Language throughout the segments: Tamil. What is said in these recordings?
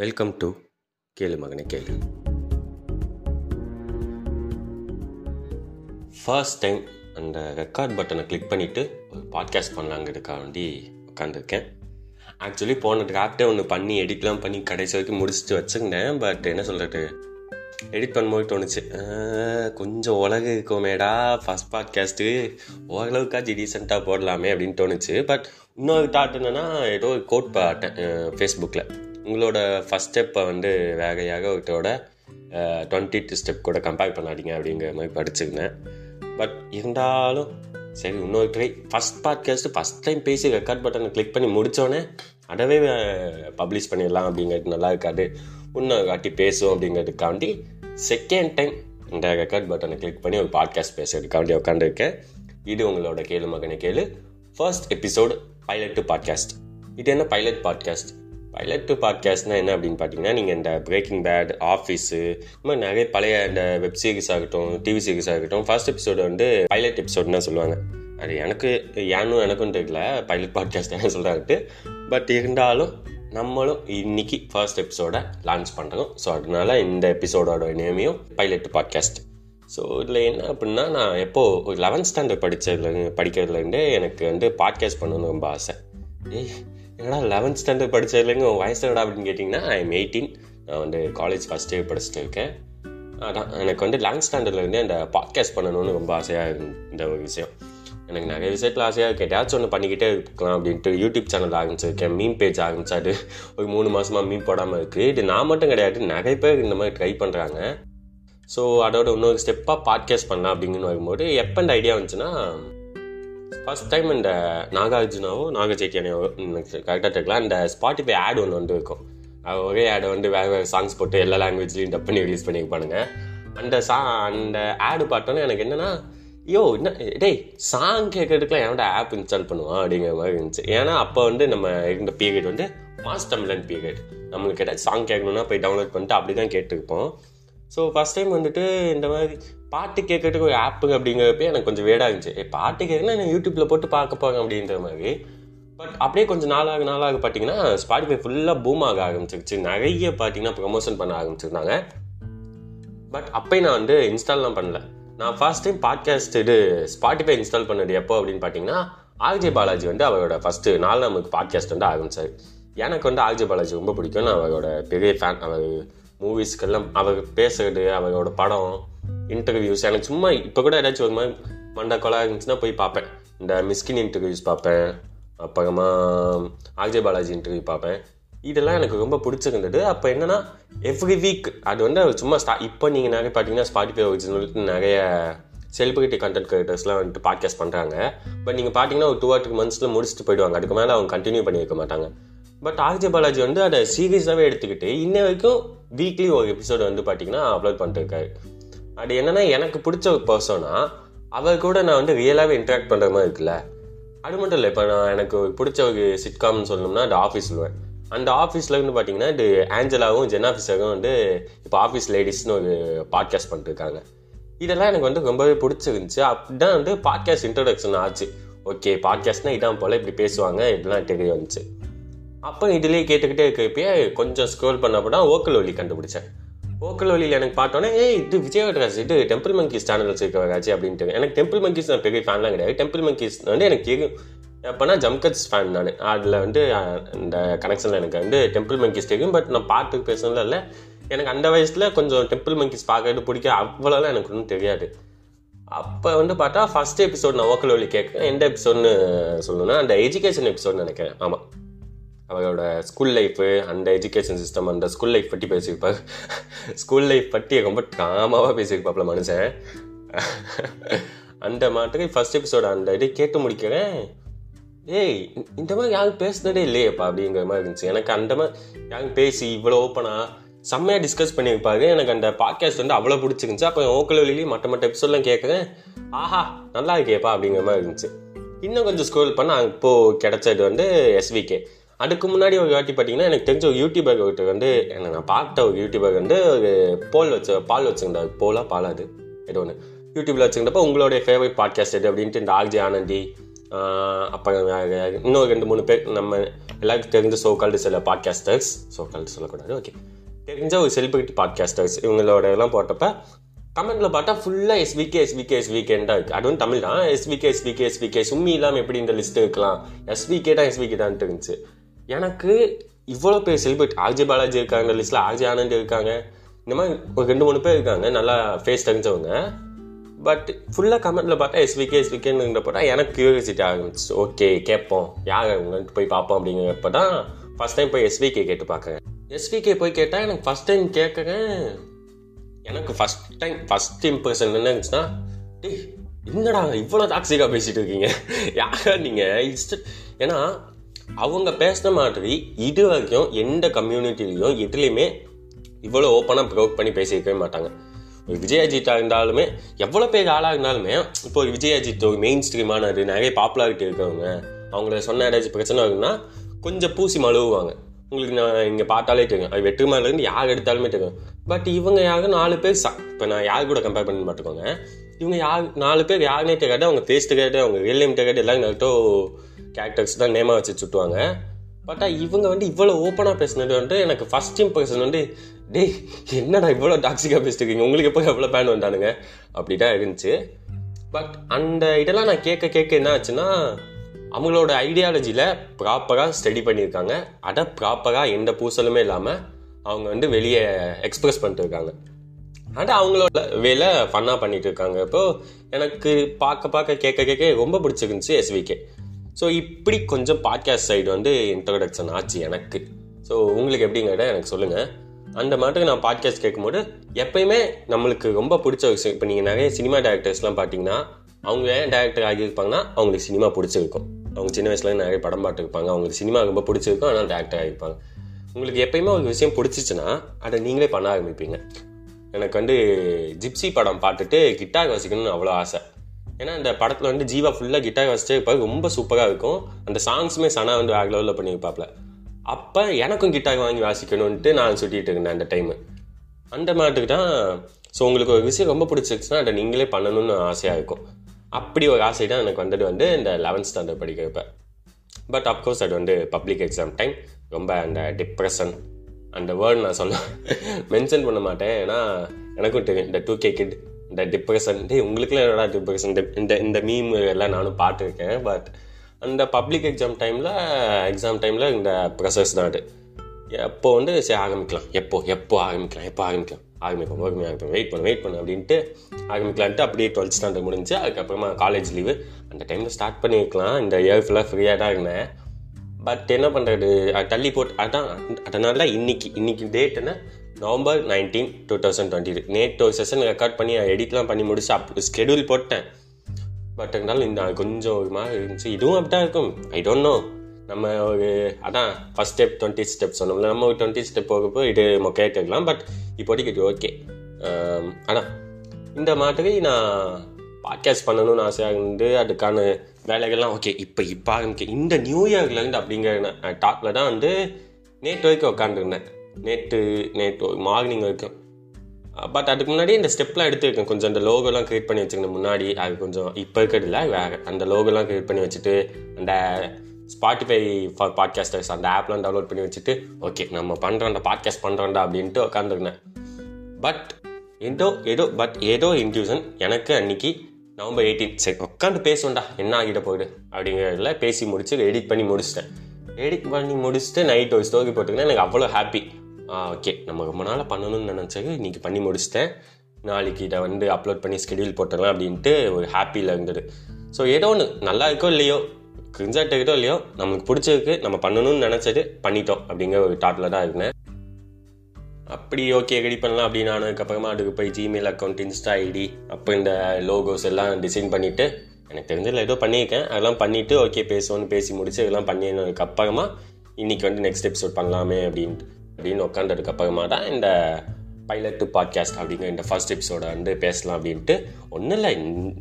வெல்கம் டு கேளு மகனே கேளு. ஃபர்ஸ்ட் டைம் அந்த ரெக்கார்ட் பட்டனை கிளிக் பண்ணிவிட்டு ஒரு பாட்காஸ்ட் பண்ணலாங்கிறதுக்காக வேண்டி உட்காந்துருக்கேன் ஆக்சுவலி போன டிராஃப்டே ஒன்று பண்ணி எடிட்லாம் பண்ணி கடைசி வரைக்கும் முடிச்சுட்டு வச்சுருந்தேன். பட் என்ன சொல்கிறது எடிட் பண்ணும்போது தோணுச்சு. கொஞ்சம் உலகு இருக்கோமேடா ஃபஸ்ட் பாட்காஸ்ட்டு ஓரளவுக்காச்சு டீசெண்டாக போடலாமே அப்படின்னு தோணுச்சு. பட் இன்னொரு தாட் என்னென்னா ஏதோ ஒரு கோட் பார்த்தேன் ஃபேஸ்புக்கில் உங்களோட ஃபஸ்ட் ஸ்டெப்பை வந்து வேகையாக யாரோ டுவெண்ட்டி டூ ஸ்டெப் கூட கம்பேர் பண்ணாதீங்க அப்படிங்கிற மாதிரி படிச்சிருந்தேன். பட் இருந்தாலும் சரி இன்னொரு try first podcast first time பேசி ரெக்கார்ட் பட்டனை கிளிக் பண்ணி முடித்தோடனே அடவே பப்ளிஷ் பண்ணிடலாம் அப்படிங்கிறது நல்லா இருக்காது. இன்னும் காட்டி பேசும் அப்படிங்கிறதுக்காண்டி செகண்ட் டைம் இந்த ரெக்கார்ட் பட்டனை கிளிக் பண்ணி ஒரு பாட்காஸ்ட் பேசுறதுக்காண்டி உட்காந்துருக்கேன் இது உங்களோட கேளு மகனை கேளு. ஃபர்ஸ்ட் எபிசோடு பைலட் பாட்காஸ்ட் இது என்ன பைலட் பாட்காஸ்ட் பைலட் பாட்காஸ்ட்னா என்ன அப்படின்னு பார்த்தீங்கன்னா நீங்கள் இந்த பிரேக்கிங் பேட் ஆஃபீஸு இந்த மாதிரி நிறைய பழைய இந்த வெப் சீரிஸ் ஆகட்டும் டிவி சீரிஸ் ஆகட்டும் ஃபர்ஸ்ட் எபிசோடு வந்து பைலட் எபிசோடுன்னு சொல்லுவாங்க. அது எனக்கு ஏனும் எனக்கும் தெரியல பைலட் பாட்காஸ்ட் என்ன சொல்கிறாங்கட்டு பட் இருந்தாலும் நம்மளும் இன்னைக்கு ஃபர்ஸ்ட் எபிசோட லான்ச் பண்ணுறோம் ஸோ அதனால இந்த எபிசோடோட நேமையும் பைலட் பாட்காஸ்ட் ஸோ இதில் என்ன அப்படின்னா நான் எப்போது ஒரு லெவன்த் ஸ்டாண்டர்ட் படித்ததுல படிக்கிறதுலேருந்தே எனக்கு வந்து பாட்காஸ்ட் பண்ணணும்னு ரொம்ப ஆசை. ஏய் என்னடா லெவன்த் ஸ்டாண்டர்ட் படித்ததுலேங்க உன் வயசு என்னடா அப்படின்னு கேட்டிங்கன்னா ஐ எம் எயிட்டீன் நான் வந்து காலேஜ் ஃபஸ்ட் இயர் படிச்சுட்டு இருக்கேன். அதான் எனக்கு வந்து லெவன்த் ஸ்டாண்டர்ட்லேருந்தே அந்த பாட்காஸ்ட் பண்ணணும்னு ரொம்ப ஆசையாக இருந்த ஒரு விஷயம். எனக்கு நிறைய விஷயத்தில் ஆசையாக இருக்கு. ஏதாச்சும் ஒன்று பண்ணிக்கிட்டே இருக்கலாம் அப்படின்ட்டு யூடியூப் சேனல் ஆரம்பிச்சிருக்கேன். மீன் பேஜ் ஆரம்பிச்சாரு. ஒரு மூணு மாதமாக மீன் போடாமல் இருக்குது இது நான் மட்டும் கிடையாது நிறைய பேர் இந்த மாதிரி ட்ரை பண்ணுறாங்க ஸோ அதோட இன்னொரு ஸ்டெப்பாக பாட்காஸ்ட் பண்ணலாம் அப்படிங்கன்னு வரும்போது எப்போ இந்த ஐடியா வந்துச்சுன்னா ஃபர்ஸ்ட் டைம் இந்த நாகார்ஜுனாவோ நாகச்சைத்தியானையோ கரெக்டாக தெரியல. அந்த ஸ்பாட்டிஃபை ஆட் ஒன்று வந்து இருக்கும். ஒரே ஆடை வந்து வேறு வேறு சாங்ஸ் போட்டு எல்லா லாங்குவேஜ்லையும் டப் பண்ணி ரிலீஸ் பண்ணியிருப்பானுங்க. அந்த சா அந்த ஆடு பார்த்தோன்னே எனக்கு என்னன்னா ஐயோ என்ன டேய் சாங் கேட்கறதுக்குலாம் என்னோட ஆப் இன்ஸ்டால் பண்ணுவான்? அப்படிங்கிற மாதிரி இருந்துச்சு. ஏன்னா அப்போ வந்து நம்ம இருந்த பீரியட் வந்து மாஸ் தமிழன் பீரியட் நம்மளுக்கு ஏதாச்சும் சாங் கேட்கணும்னா போய் டவுன்லோட் பண்ணிட்டு அப்படி தான் கேட்டுருப்போம். ஸோ ஃபஸ்ட் டைம் வந்துட்டு இந்த மாதிரி பாட்டு கேட்கறதுக்கு ஒரு ஆப்பு அப்படிங்கிறப்ப எனக்கு கொஞ்சம் வேடாக இருந்துச்சு. ஏ பாட்டு கேட்கணும்னா நான் யூடியூப்பில் போட்டு பார்க்க போகிறேன் அப்படின்ற மாதிரி. பட் அப்படியே கொஞ்சம் நாளாக நாளாக பார்த்தீங்கன்னா ஸ்பாட்டிஃபை ஃபுல்லாக பூம் ஆக ஆரம்பிச்சிருச்சு. நிறைய பார்த்தீங்கன்னா ப்ரொமோஷன் பண்ண ஆரம்பிச்சிருந்தாங்க. பட் அப்போ நான் வந்து இன்ஸ்டால்லாம் பண்ணல. நான் ஃபர்ஸ்ட் டைம் பாட்காஸ்ட் இது ஸ்பாட்டிஃபை இன்ஸ்டால் பண்ணது எப்போ அப்படின்னு பார்த்தீங்கன்னா ஆர்ஜே பாலாஜி வந்து அவரோட ஃபஸ்ட்டு நாலு நமக்கு பாட்காஸ்ட் வந்து ஆரம்பிச்சார். எனக்கு வந்து ஆர்ஜே பாலாஜி ரொம்ப பிடிக்கும் நான் அவரோட பெரிய ஃபேன் அவர் மூவிஸ்க்கெல்லாம் அவர் பேசுறது அவரோட படம் இன்டர்வியூஸ் எனக்கு சும்மா இப்போ கூட ஏதாச்சும் ஒரு மாதிரி மண்டை கொலா இருந்துச்சுன்னா போய் பார்ப்பேன். இந்த மிஸ்கின் இன்டர்வியூஸ் பார்ப்பேன். அப்புறமா ஆர்ஜே பாலாஜி இன்டர்வியூ பார்ப்பேன். இதெல்லாம் எனக்கு ரொம்ப பிடிச்சிருந்தது. அப்போ என்னன்னா எவ்ரி வீக் அது வந்து சும்மா ஸ்டா இப்போ நீங்கள் நிறைய பார்த்தீங்கன்னா ஸ்பாட்டிஃபை ஒரிஜினல் நிறைய செலிபிரிட்டி கண்டென்ட் கிரியேட்டர்ஸ்லாம் வந்துட்டு பாட்காஸ்ட் பண்ணுறாங்க பட் நீங்கள் பார்த்தீங்கன்னா ஒரு டூ ஆர் த்ரீ மந்த்ஸில் முடிச்சுட்டு போயிடுவாங்க. அதுக்கு மேலே அவங்க கண்டினியூ பண்ணி வைக்க மாட்டாங்க. பட் ஆர்ஜே பாலாஜி வந்து அதை சீரியஸாகவே எடுத்துக்கிட்டு இன்ன வரைக்கும் வீக்லி ஒரு எபிசோடு வந்து பார்த்தீங்கன்னா அப்லோட் பண்ணிட்டு அது என்னன்னா எனக்கு பிடிச்ச ஒரு பர்சனா அவர் கூட நான் வந்து ரியலாகவே இன்ட்ராக்ட் பண்ணுற மாதிரி இருக்குல்ல. அது மட்டும் இல்லை இப்போ நான் எனக்கு பிடிச்ச ஒரு சிட்காம்னு சொல்லணும்னா அந்த ஆஃபீஸ் சொல்லுவேன் அந்த ஆஃபீஸில் வந்து பார்த்தீங்கன்னா இது ஆஞ்சலாவும் ஜெனாஃபிஸரும் வந்து இப்போ ஆஃபீஸ் லேடிஸ்னு ஒரு பாட்காஸ்ட் பண்ணிட்டுருக்காங்க இதெல்லாம் எனக்கு வந்து ரொம்பவே பிடிச்சிருந்துச்சு. அப்படிதான் வந்து பாட்காஸ்ட் இன்ட்ரடக்ஷன் ஆச்சு. ஓகே பாட்காஸ்ட்னா இதான் போல் இப்படி பேசுவாங்க இதெல்லாம் தெரிய வந்துச்சு. அப்போ இதுலேயே கேட்டுக்கிட்டே இருக்கப்பயே கொஞ்சம் ஸ்க்ரோல் பண்ணப்போ தான் ஓக்கல் ஒலி கண்டுபிடிச்சேன். ஓக்கல் வழியில் எனக்கு பார்த்தோன்னே ஏய் இது விஜயவடராஜ் இது டெம்பிள் மங்கிஸ் சேனல் வச்சிருக்கவராச்சு அப்படின்ட்டு. எனக்கு டெம்பிள் மங்கிஸ் நான் பெரிய ஃபேன்லாம் கிடையாது. டெம்பிள் மங்கிஸ் வந்து எனக்கு கேட்கும் எப்போனா ஜம்கட்ஸ் ஃபேன் நான். அதில் வந்து இந்த கனெக்ஷனில் எனக்கு வந்து டெம்பிள் மங்கிஸ் தெரியும். பட் நான் பாட்டு பேசணும்ல இல்லை. எனக்கு அந்த வயசில் கொஞ்சம் டெம்பிள் மங்கிஸ் பார்க்கறது பிடிக்க அவ்வளோலாம் எனக்கு ஒன்றும் தெரியாது. அப்போ வந்து பார்த்தா ஃபஸ்ட் எபிசோட் நான் ஓக்கல் வழி கேட்குறேன் எந்த எபிசோட்னு சொல்லணும்னா அந்த எஜுகேஷன் எபிசோட் நினைக்கிறேன். ஆமாம் அவளோட ஸ்கூல் லைஃபு அந்த எஜுகேஷன் சிஸ்டம் அந்த ஸ்கூல் லைஃப் பற்றி பேசியிருப்பார் ஸ்கூல் லைஃப் பற்றி ரொம்ப டாமாவாக பேசியிருப்பாப்ல மனுஷன். அந்த மாதிரி ஃபர்ஸ்ட் எபிசோட அந்த இதை கேட்டு முடிக்கிறேன். ஏய் இந்த- இந்த மாதிரி யாரும் பேசுனதே இல்லையேப்பா அப்படிங்கிற மாதிரி இருந்துச்சு. எனக்கு அந்த மாதிரி யாரும் பேசி இவ்வளோ ஓப்பனாக செம்மையாக டிஸ்கஸ் பண்ணியிருப்பாரு. எனக்கு அந்த பாட்காஸ்ட் வந்து அவ்வளோ பிடிச்சிருந்துச்சு. அப்போ ஓக்கல் வெளியிலேயே மற்ற மற்ற எபிசோட்லாம் கேட்குறேன் ஆஹா நல்லா இருக்கேப்பா அப்படிங்கிற மாதிரி இருந்துச்சு. இன்னும் கொஞ்சம் ஸ்க்ரோல் பண்ண இப்போது கிடச்சது வந்து எஸ்விகே அதுக்கு முன்னாடி ஒரு வாட்டி பார்த்தீங்கன்னா எனக்கு தெரிஞ்ச ஒரு யூடியூபர் ஒருத்தர் வந்து என்ன நான் பார்த்த ஒரு யூடியூபர் வந்து ஒரு போல் வச்சு பால் வச்சுருந்தார். போலா பாலாது ஏதோ ஒன்று யூடியூப்ல வச்சுருந்தப்போ உங்களுடைய ஃபேவரட் பாட்காஸ்ட் எது அப்படின்ட்டு இந்த ஆர்ஜி ஆனந்தி அப்புறம் இன்னும் ரெண்டு மூணு பேர் நம்ம எல்லாருக்கும் தெரிஞ்ச சோகால்டு சில பாட்காஸ்டர்ஸ் சோகால்டு சொல்லக்கூடாது. ஓகே தெரிஞ்ச ஒரு செலிபிரிட்டி பாட்காஸ்டர்ஸ் இவங்களோட எல்லாம் போட்டப்ப கமெண்ட்ல பார்த்தா ஃபுல்லாக எஸ்விகே எஸ்விகே எஸ்விகேன்னு தான் இருக்குது அது வந்து தமிழ் தான். எஸ்விகே எஸ்விகே எஸ்விகே சும்மி இல்லாமல் எப்படி இந்த லிஸ்ட் இருக்கலாம் எஸ்விகே தான் எஸ்விகே தான் இருந்துச்சு. எனக்கு இவ்வளோ பேர் செலிபிரிட்டி ஆர்ஜி பாலாஜி இருக்காங்க லிஸ்ட்டில் ஆர்ஜி ஆனந்த் இருக்காங்க. இந்த மாதிரி ஒரு ரெண்டு மூணு பேர் இருக்காங்க நல்லா ஃபேஸ் தெரிஞ்சவங்க. பட் ஃபுல்லாக கமெண்ட்டில் பார்த்தா எஸ்விகே எஸ்விகேன்னு போட்டால் எனக்கு க்யூரியாசிட்டி ஆரம்பிச்சு ஓகே கேட்போம். யார் அவங்கன்ட்டு போய் பார்ப்போம் அப்படிங்கிறப்ப தான் ஃபஸ்ட் டைம் போய் எஸ்விகே கேட்டு பார்க்குறேன். எஸ்விகே போய் கேட்டால் எனக்கு ஃபஸ்ட் டைம் கேட்குறேன். எனக்கு ஃபஸ்ட் டைம் ஃபஸ்ட் இம்ப்ரெஷன் என்ன இருந்துச்சுன்னா டே என்னடா இவ்வளோ டாக்ஸிக்காக பேசிகிட்டு இருக்கீங்க? யாரா நீங்கள் ஏன்னா அவங்க பேசின மாதிரி இது வரைக்கும் எந்த கம்யூனிட்டிலையும் எதுலேயுமே இவ்வளோ ஓப்பனாக ப்ரோக் பண்ணி பேசியிருக்கவே மாட்டாங்க. ஒரு விஜயஜித்தாக இருந்தாலுமே எவ்வளோ பேர் ஆளாக இருந்தாலுமே இப்போ ஒரு விஜயஜித் ஒரு மெயின் ஸ்ட்ரீமானது நிறைய பாப்புலாரிட்டி இருக்கவங்க அவங்கள சொன்ன ஏதாச்சும் பிரச்சனை இருக்குன்னா கொஞ்சம் பூசி மழுவுவாங்க. உங்களுக்கு நான் இங்கே பார்த்தாலே தெரியும். அது வெற்றிமாரிலேருந்து யார் எடுத்தாலுமே தெரியும். பட் இவங்க யாரும் நாலு பேர் ச இப்போ நான் யார் கூட கம்பேர் பண்ணி மாட்டுக்கோங்க இவங்க யார் நாலு பேர் யாருன்னே தெரியாது. அவங்க ஃபேஸ் தெரியாது அவங்க ரியல் நேம் தெரியாது எல்லாரும் நட்டோ கேரக்டர்ஸ் தான் நேமாக வச்சு சுட்டுவாங்க. பட் இவங்க வந்து இவ்வளோ ஓப்பனாக பேசினது வந்து எனக்கு ஃபஸ்ட் இம்ப்ரெஷன் வந்து டேய் என்னடா இவ்வளோ டாக்ஸிக்காக பேசிட்டுருக்கீங்க? உங்களுக்கு எப்போ எவ்வளோ பேன் வந்தானுங்க? அப்படி தான் இருந்துச்சு. பட் அந்த இதெல்லாம் நான் கேட்க கேட்க என்ன ஆச்சுன்னா அவங்களோட ஐடியாலஜியில் ப்ராப்பராக ஸ்டடி பண்ணியிருக்காங்க. அதை ப்ராப்பராக எந்த பூசலுமே இல்லாமல் அவங்க வந்து வெளியே எக்ஸ்பிரஸ் பண்ணிட்டுருக்காங்க. அது அவங்களோட வேலை ஃபன்னாக பண்ணிட்டு இருக்காங்க இப்போ எனக்கு பார்க்க பார்க்க கேட்க கேட்க ரொம்ப பிடிச்சிருந்துச்சு எஸ்விகே ஸோ இப்படி கொஞ்சம் பாட்காஸ்ட் சைடு வந்து இன்ட்ரடக்ஷன் ஆச்சு எனக்கு. ஸோ உங்களுக்கு எப்படிங்கிறத எனக்கு சொல்லுங்கள் அந்த மாட்டுக்கு நான் பாட்காஸ்ட் கேட்கும்போது எப்பயுமே நம்மளுக்கு ரொம்ப பிடிச்ச விஷயம் இப்போ நீங்கள் நிறைய சினிமா டேரக்டர்ஸ்லாம் பார்த்தீங்கன்னா அவங்க ஏன் டேரக்டர் ஆகியிருப்பாங்கன்னா அவங்களுக்கு சினிமா பிடிச்சிருக்கும். அவங்க சின்ன வயசுல நிறைய படம் பார்த்துருப்பாங்க. அவங்களுக்கு சினிமா ரொம்ப பிடிச்சிருக்கும் ஆனால் டேரக்டர் ஆகியிருப்பாங்க. உங்களுக்கு எப்பயுமே ஒரு விஷயம் பிடிச்சிச்சுன்னா அதை நீங்களே பண்ண ஆரம்பிப்பீங்க. எனக்கு வந்து ஜிப்சி படம் பார்த்துட்டு கிட்டார் வாசிக்கணும்னு அவ்வளோ ஆசை. ஏன்னா இந்த படத்தில் வந்து ஜீவா ஃபுல்லாக கிட்டார் வச்சுட்டு இப்போ ரொம்ப சூப்பராக இருக்கும். அந்த சாங்ஸுமே சனா வந்து வேறு லெவலில் பண்ணியிருப்பாப்ல. அப்போ எனக்கும் கிட்டார் வாங்கி வாசிக்கணும்ன்ட்டு நான் சுட்டிட்டு இருந்தேன் அந்த டைமு அந்த மாதிரி தான் ஸோ உங்களுக்கு ஒரு விஷயம் ரொம்ப பிடிச்சிருச்சுன்னா அதை நீங்களே பண்ணணும்னு ஆசையாக இருக்கும். அப்படி ஒரு ஆசை தான் எனக்கு வந்துட்டு வந்து இந்த லெவன்த் ஸ்டாண்டர்ட் படிக்கிறப்ப. பட் அப்கோர்ஸ் அது வந்து பப்ளிக் எக்ஸாம் டைம் ரொம்ப அந்த டிப்ரெஷன் அந்த வேர்ட் நான் சொல்ல மென்ஷன் பண்ண மாட்டேன். ஏன்னா எனக்கும் தெரியும் இந்த டூ கே கிட் இந்த டிப்ரெஷன் டே உங்களுக்குலாம் என்னடா டிப்ரெஷன் இந்த இந்த மீம் எல்லாம் நானும் பார்த்துருக்கேன். பட் அந்த பப்ளிக் எக்ஸாம் டைமில் எக்ஸாம் டைமில் இந்த ப்ரெஷர்ஸ் தான் அது. எப்போ வந்து சரி ஆரம்பிக்கலாம். எப்போ எப்போ ஆரம்பிக்கலாம்? எப்போ ஆரம்பிக்கலாம்? ஆரம்பிப்போம் பொறுமையாக ஆரம்பிப்போம். வெயிட் பண்ணு வெயிட் பண்ணு அப்படின்ட்டு ஆரம்பிக்கலான்ட்டு அப்படியே டுவெல்த் ஸ்டாண்டர்ட் முடிஞ்சு அதுக்கப்புறமா காலேஜ் லீவு அந்த டைமில் ஸ்டார்ட் பண்ணியிருக்கலாம். இந்த இயர் ஃபுல்லாக ஃப்ரீயாக தான் இருந்தேன். பட் என்ன பண்ணுறது தள்ளி போட்டு அதான் அதனால இன்னைக்கு இன்னைக்கு டேட் என்ன? November nineteen two thousand twenty நேற்று ஒரு செஷன் ரெக்கார்ட் பண்ணி எடிட்லாம் பண்ணி முடிச்சு அப் ஸ்கெடியூல் போட்டேன். பட் இருந்தாலும் இந்த கொஞ்சம் ஒரு மாதிரி இருந்துச்சு. இதுவும் அப்படி தான் இருக்கும். ஐ டோன்ட் நோ நம்ம ஒரு அதான் ஃபஸ்ட் ஸ்டெப் டுவெண்ட்டி ஸ்டெப் சொன்னோம்ல நம்ம ஒரு டுவெண்ட்டி ஸ்டெப் போகப்போ இது மொக்கையாக பட் இப்போதைக்கு இது ஓகே ஆனால் இந்த மாதிரி நான் பாட்காஸ்ட் பண்ணணும்னு ஆசையாக இருந்து அதுக்கான வேலைகள்லாம் ஓகே இப்போ இப்போ ஆரம்பிக்க இந்த நியூ இயர்லேருந்து அப்படிங்கிற டாக்கில் தான் வந்து நேற்று வரைக்கும் உட்காந்துருந்தேன் நேற்று நேற்று மார்னிங் வரைக்கும். பட் அதுக்கு முன்னாடி இந்த ஸ்டெப்லாம் எடுத்துருக்கேன். கொஞ்சம் அந்த லோகோலாம் க்ரியேட் பண்ணி வச்சுக்கணும். முன்னாடி அது கொஞ்சம் இப்போ இருக்கிறதுல இல்லை வேறு. அந்த லோகோலாம் க்ரியேட் பண்ணி வச்சுட்டு அந்த ஸ்பாட்டிஃபை ஃபார் பாட்காஸ்டர்ஸ் அந்த ஆப்லாம் டவுன்லோட் பண்ணி வச்சுட்டு ஓகே நம்ம பண்ணுறோம்டா பாட்காஸ்ட் பண்ணுறோம்டா அப்படின்ட்டு உட்காந்துருந்தேன் பட் ஏதோ ஏதோ பட் ஏதோ இன்ட்யூஷன் எனக்கு அன்னைக்கு நவம்பர் எயிட்டீன் சரி உட்காந்து பேசுவோம்டா என்ன ஆகிட போயிடு அப்படிங்கிறதுல பேசி முடிச்சு எடிட் பண்ணி முடிச்சிட்டேன். எடிட் பண்ணி முடிச்சுட்டு நைட் ஒரு ஸ்டோரி போட்டுக்கினா எனக்கு அவ்வளோ ஹாப்பி ஓகே. நம்ம ரொம்ப நாளாக பண்ணணும்னு நினச்சது இன்றைக்கி பண்ணி முடிச்சிட்டேன். நாளைக்கு இதை வந்து அப்லோட் பண்ணி ஸ்கெடியூல் போட்டுடலாம் அப்படின்ட்டு ஒரு ஹாப்பியில் இருந்தது. ஸோ ஏதோ ஒன்று நல்லா இருக்கோ இல்லையோ கிரிஞ்சாட் இருக்கோ இல்லையோ நமக்கு பிடிச்சதுக்கு நம்ம பண்ணணும்னு நினச்சது பண்ணிட்டோம் அப்படிங்கிற ஒரு தாட்டில் தான் இருந்தேன். அப்படி ஓகே ரெடி பண்ணலாம் அப்படின்னு ஆனதுக்கப்புறமா அதுக்கு போய் ஜிமெயில் அக்கௌண்ட் இன்ஸ்டா ஐடி அப்போ இந்த லோகோஸ் எல்லாம் டிசைன் பண்ணிவிட்டு எனக்கு தெரிஞ்சதில் ஏதோ பண்ணியிருக்கேன். அதெல்லாம் பண்ணிவிட்டு ஓகே பேசுவோன்னு பேசி முடிச்சு இதெல்லாம் பண்ணினதுக்கப்புறமா இன்றைக்கி வந்து நெக்ஸ்ட் எபிசோட் பண்ணலாமே அப்படின்ட்டு. அப்படின்னு உட்காந்ததுக்கு அப்புறமா தான் இந்த பைலட்டு பாட்காஸ்ட் அப்படிங்கிற இந்த ஃபர்ஸ்ட் எபிசோட வந்து பேசலாம் அப்படின்ட்டு. ஒன்றும் இல்லை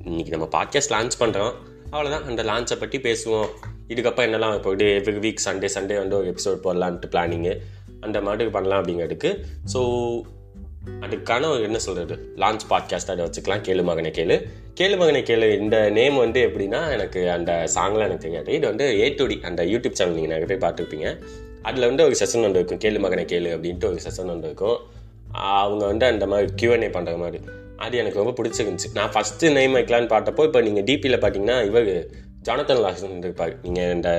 இன்னைக்கு நம்ம பாட்காஸ்ட் லான்ச் பண்ணுறோம் அவ்வளோதான் அந்த லான்ச்சை பற்றி பேசுவோம். இதுக்கப்புறம் என்னெல்லாம் இப்போ எவ்ரி வீக் சண்டே சண்டே வந்து ஒரு எபிசோட் போடலான்ட்டு பிளானிங்கு அந்த மாதிரி பண்ணலாம் அப்படிங்கிறதுக்கு. ஸோ அதுக்கான ஒரு என்ன சொல்கிறது லான்ச் பாட்காஸ்ட் அதை வச்சுக்கலாம். கேளு மகனை கேளு. கேளு மகனை கேளு. இந்த நேம் வந்து எப்படின்னா எனக்கு அந்த சாங்லாம் எனக்கு தெரியாது. இது வந்து ஏ டுடி அந்த யூடியூப் சேனல் நீங்கள் நிறைய பேர் பார்த்துருப்பீங்க. அதில் வந்து ஒரு செஷன் ஒன்று இருக்கும். கேளு மகனை கேளு அப்படின்ட்டு ஒரு செஷன் ஒன்று இருக்கும். அவங்க வந்து அந்த மாதிரி கியூஎன்ஏ பண்ணுற மாதிரி. அது எனக்கு ரொம்ப பிடிச்சிருந்துச்சு. நான் ஃபஸ்ட்டு நேம் வைக்கலான்னு பார்த்தப்போ இப்போ நீங்கள் டிபியில் பார்த்தீங்கன்னா இவர் ஜானத்தன் லாசன் இருப்பார் நீங்கள் இந்த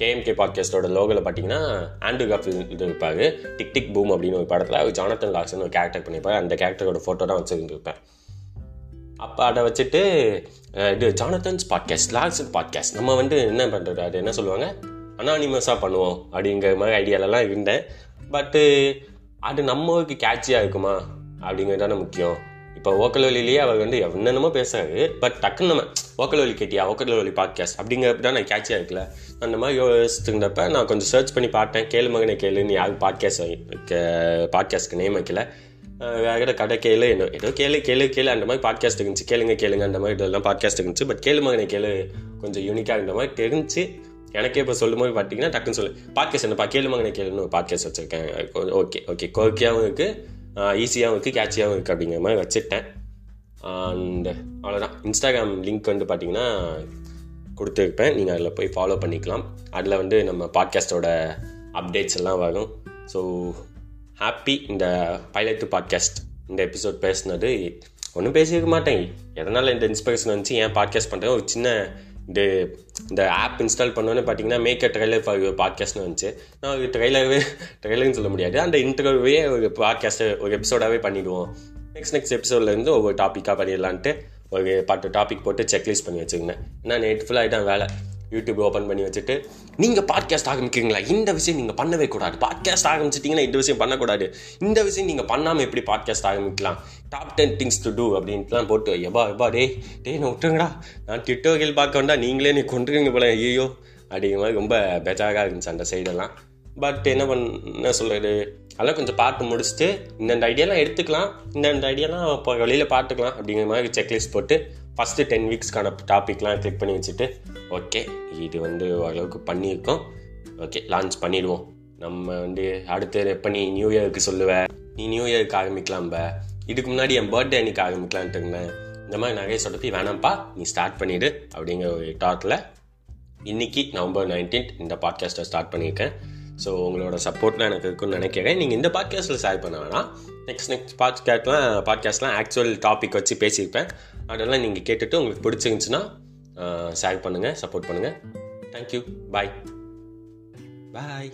கேஎம்கே பாட்காஸ்டோட லோகோவில் பார்த்தீங்கன்னா ஆண்ட்ரூ காஃபில் இது இருப்பார் டிக் டிக் பூம் அப்படின்னு ஒரு படத்தில் அவர் ஜானத்தன் லாக்ஸ்னு ஒரு கேரக்டர் பண்ணியிருப்பார். அந்த கேரக்டரோட ஃபோட்டோ தான் வச்சுருந்துருப்பேன். அப்போ அதை வச்சுட்டு இது ஜானத்தன்ஸ் பாட்காஸ்ட் லாக்ஸன் பாட்காஸ்ட் நம்ம வந்து என்ன பண்ணுறது அது என்ன சொல்லுவாங்க? அனானிமஸாக பண்ணுவோம் அப்படிங்கிற மாதிரி ஐடியாலலாம் இருந்தேன். பட்டு அது நம்மளுக்கு கேட்சியாக இருக்குமா? அப்படிங்கிறது தானே முக்கியம். இப்போ ஓக்கல் வழியிலேயே அவர் வந்து என்னென்னமோ பேசுறாரு. பட் டக்குன்னு நம்ம ஓக்கல் வழி கேட்டியா? ஓக்கல் வழி பாட்காஸ்ட் அப்படிங்கிறப்ப தான் நான் கேட்சியாக இருக்கல. அந்த மாதிரி யோசிச்சுருந்தப்ப நான் கொஞ்சம் சர்ச் பண்ணி பார்த்தேன். கேளு மகனை கேளுன்னு யாரும் பாட்காஸ்ட் பாட்காஸ்ட்க்கு நேம் வைக்கல. வேற கடை கேளு என்ன ஏதோ கேளு கேளு கேளு அந்த மாதிரி பாட்காஸ்ட் இருந்துச்சு. கேளுங்க கேளுங்க அந்த மாதிரி இதெல்லாம் பாட்காஸ்ட் இருந்துச்சு. பட் கேளு மகனை கேளு கொஞ்சம் யூனிக்காக இருந்த மாதிரி தெரிஞ்சு எனக்கே இப்போ சொல்லும் போது பார்த்தீங்கன்னா டக்குன்னு சொல்லு. பாட்காஸ்ட் என்னப்பா கேளுமா எனக்கு கேளுன்னு பாட்காஸ்ட் வச்சுருக்கேன். ஓகே ஓகே கோக்கியாகவும் இருக்குது ஈஸியாகவும் இருக்குது கேட்சியாகவும் இருக்குது அப்படிங்கிற மாதிரி வச்சுட்டேன் அண்ட் அவ்வளோதான் இன்ஸ்டாகிராம் லிங்க் வந்து பார்த்தீங்கன்னா கொடுத்துருப்பேன். நீங்கள் அதில் போய் ஃபாலோ பண்ணிக்கலாம். அதில் வந்து நம்ம பாட்காஸ்ட்டோட அப்டேட்ஸ் எல்லாம் வரும். ஸோ ஹாப்பி இந்த பைலட் பாட்காஸ்ட் இந்த எபிசோட் பேசுனது. ஒன்றும் பேசியிருக்க மாட்டேன். எதனால் இந்த இன்ஸ்பிரேஷன் வந்துச்சு? ஏன் பாட்காஸ்ட் பண்ணுறேன் ஒரு சின்ன இந்த இந்த ஆப் இன்ஸ்டால் பண்ணோன்னே பார்த்தீங்கன்னா மேக் அ ட்ரெய்லர் ஃபார் பாட்காஸ்ட்னு வந்துச்சு. நான் ஒரு ட்ரெய்லரவே ட்ரெய்லர்னு சொல்ல முடியாது. அந்த இன்டர்வியூவே ஒரு பாட்காஸ்ட்டு ஒரு எபிசோடாகவே பண்ணிவிடுவோம் நெக்ஸ்ட் நெக்ஸ்ட் எபிசோட்லேருந்து ஒவ்வொரு டாப்பிக்காக பண்ணிடலான்ட்டு ஒரு பத்து டாபிக் போட்டு செக்லிஸ்ட் பண்ணி வச்சுருந்தேன். ஏன்னா நேற்று ஃபுல்லாக ஆகிட்டான் வேலை. யூடியூப் ஓப்பன் பண்ணி வச்சுட்டு நீங்கள் பாட்காஸ்ட் ஆரம்பிக்கிறீங்களா? இந்த விஷயம் நீங்கள் பண்ணவே கூடாது. பாட்காஸ்ட் ஆரம்பிச்சிட்டிங்கன்னா இந்த விஷயம் பண்ணக்கூடாது. இந்த விஷயம் நீங்கள் பண்ணாமல் எப்படி பாட்காஸ்ட் ஆரம்பிக்கலாம்? Top ten things to do அப்படின்ட்டுலாம் போட்டு எபா எபா டேய் டே நான் விட்டுருங்கடா. நான் டிட்டோகில் பார்க்க வேண்டாம் நீங்களே நீ கொண்டுருங்க போல. ஐயோ அப்படிங்கிற மாதிரி ரொம்ப பெஜாராக இருந்துச்சு அந்த சைடெல்லாம் பட் என்ன பண்ண சொல்கிறது அதெல்லாம் கொஞ்சம் பார்த்து முடிச்சுட்டு இந்தந்த ஐடியாலாம் எடுத்துக்கலாம். இந்தந்த ஐடியாலாம் இப்போ வெளியில் பார்த்துக்கலாம். அப்படிங்கிற மாதிரி செக்லிஸ்ட் போட்டு ஃபஸ்ட்டு டென் வீக்ஸ்க்கான டாப்பிக்லாம் கிளிக் பண்ணி வச்சுட்டு ஓகே இது வந்து ஓரளவுக்கு பண்ணியிருக்கோம். ஓகே லான்ச் பண்ணிடுவோம். நம்ம வந்து அடுத்து எப்போ நீ நியூ இயருக்கு சொல்லுவ நீ நியூ இயருக்கு ஆரம்பிக்கலாம்ப. இதுக்கு முன்னாடி என் பர்த்டே அன்னைக்கு ஆரம்பிக்கலான்ட்டு இருந்தேன். இந்த மாதிரி நிறைய சொடப்பி வேணாம்ப்பா நீ ஸ்டார்ட் பண்ணிடு அப்படிங்கிற ஒரு டாட்டில் இன்னைக்கு நவம்பர் நைன்டீன்த் இந்த பாட்காஸ்ட்டை ஸ்டார்ட் பண்ணியிருக்கேன். ஸோ உங்களோட சப்போர்ட்லாம் எனக்கு இருக்குன்னு நினைக்கிறேன். நீங்கள் இந்த பாட்காஸ்ட்டில் ஷேர் பண்ண வேணாம். நெக்ஸ்ட் நெக்ஸ்ட் பாட்காஸ்ட்லாம் பாட்காஸ்ட்லாம் ஆக்சுவல் டாபிக் வச்சு பேசியிருப்பேன். அதெல்லாம் நீங்கள் கேட்டுட்டு உங்களுக்கு பிடிச்சிருந்துச்சுன்னா ஷேர் பண்ணுங்கள் சப்போர்ட் பண்ணுங்கள் தேங்க்யூ பாய் பாய்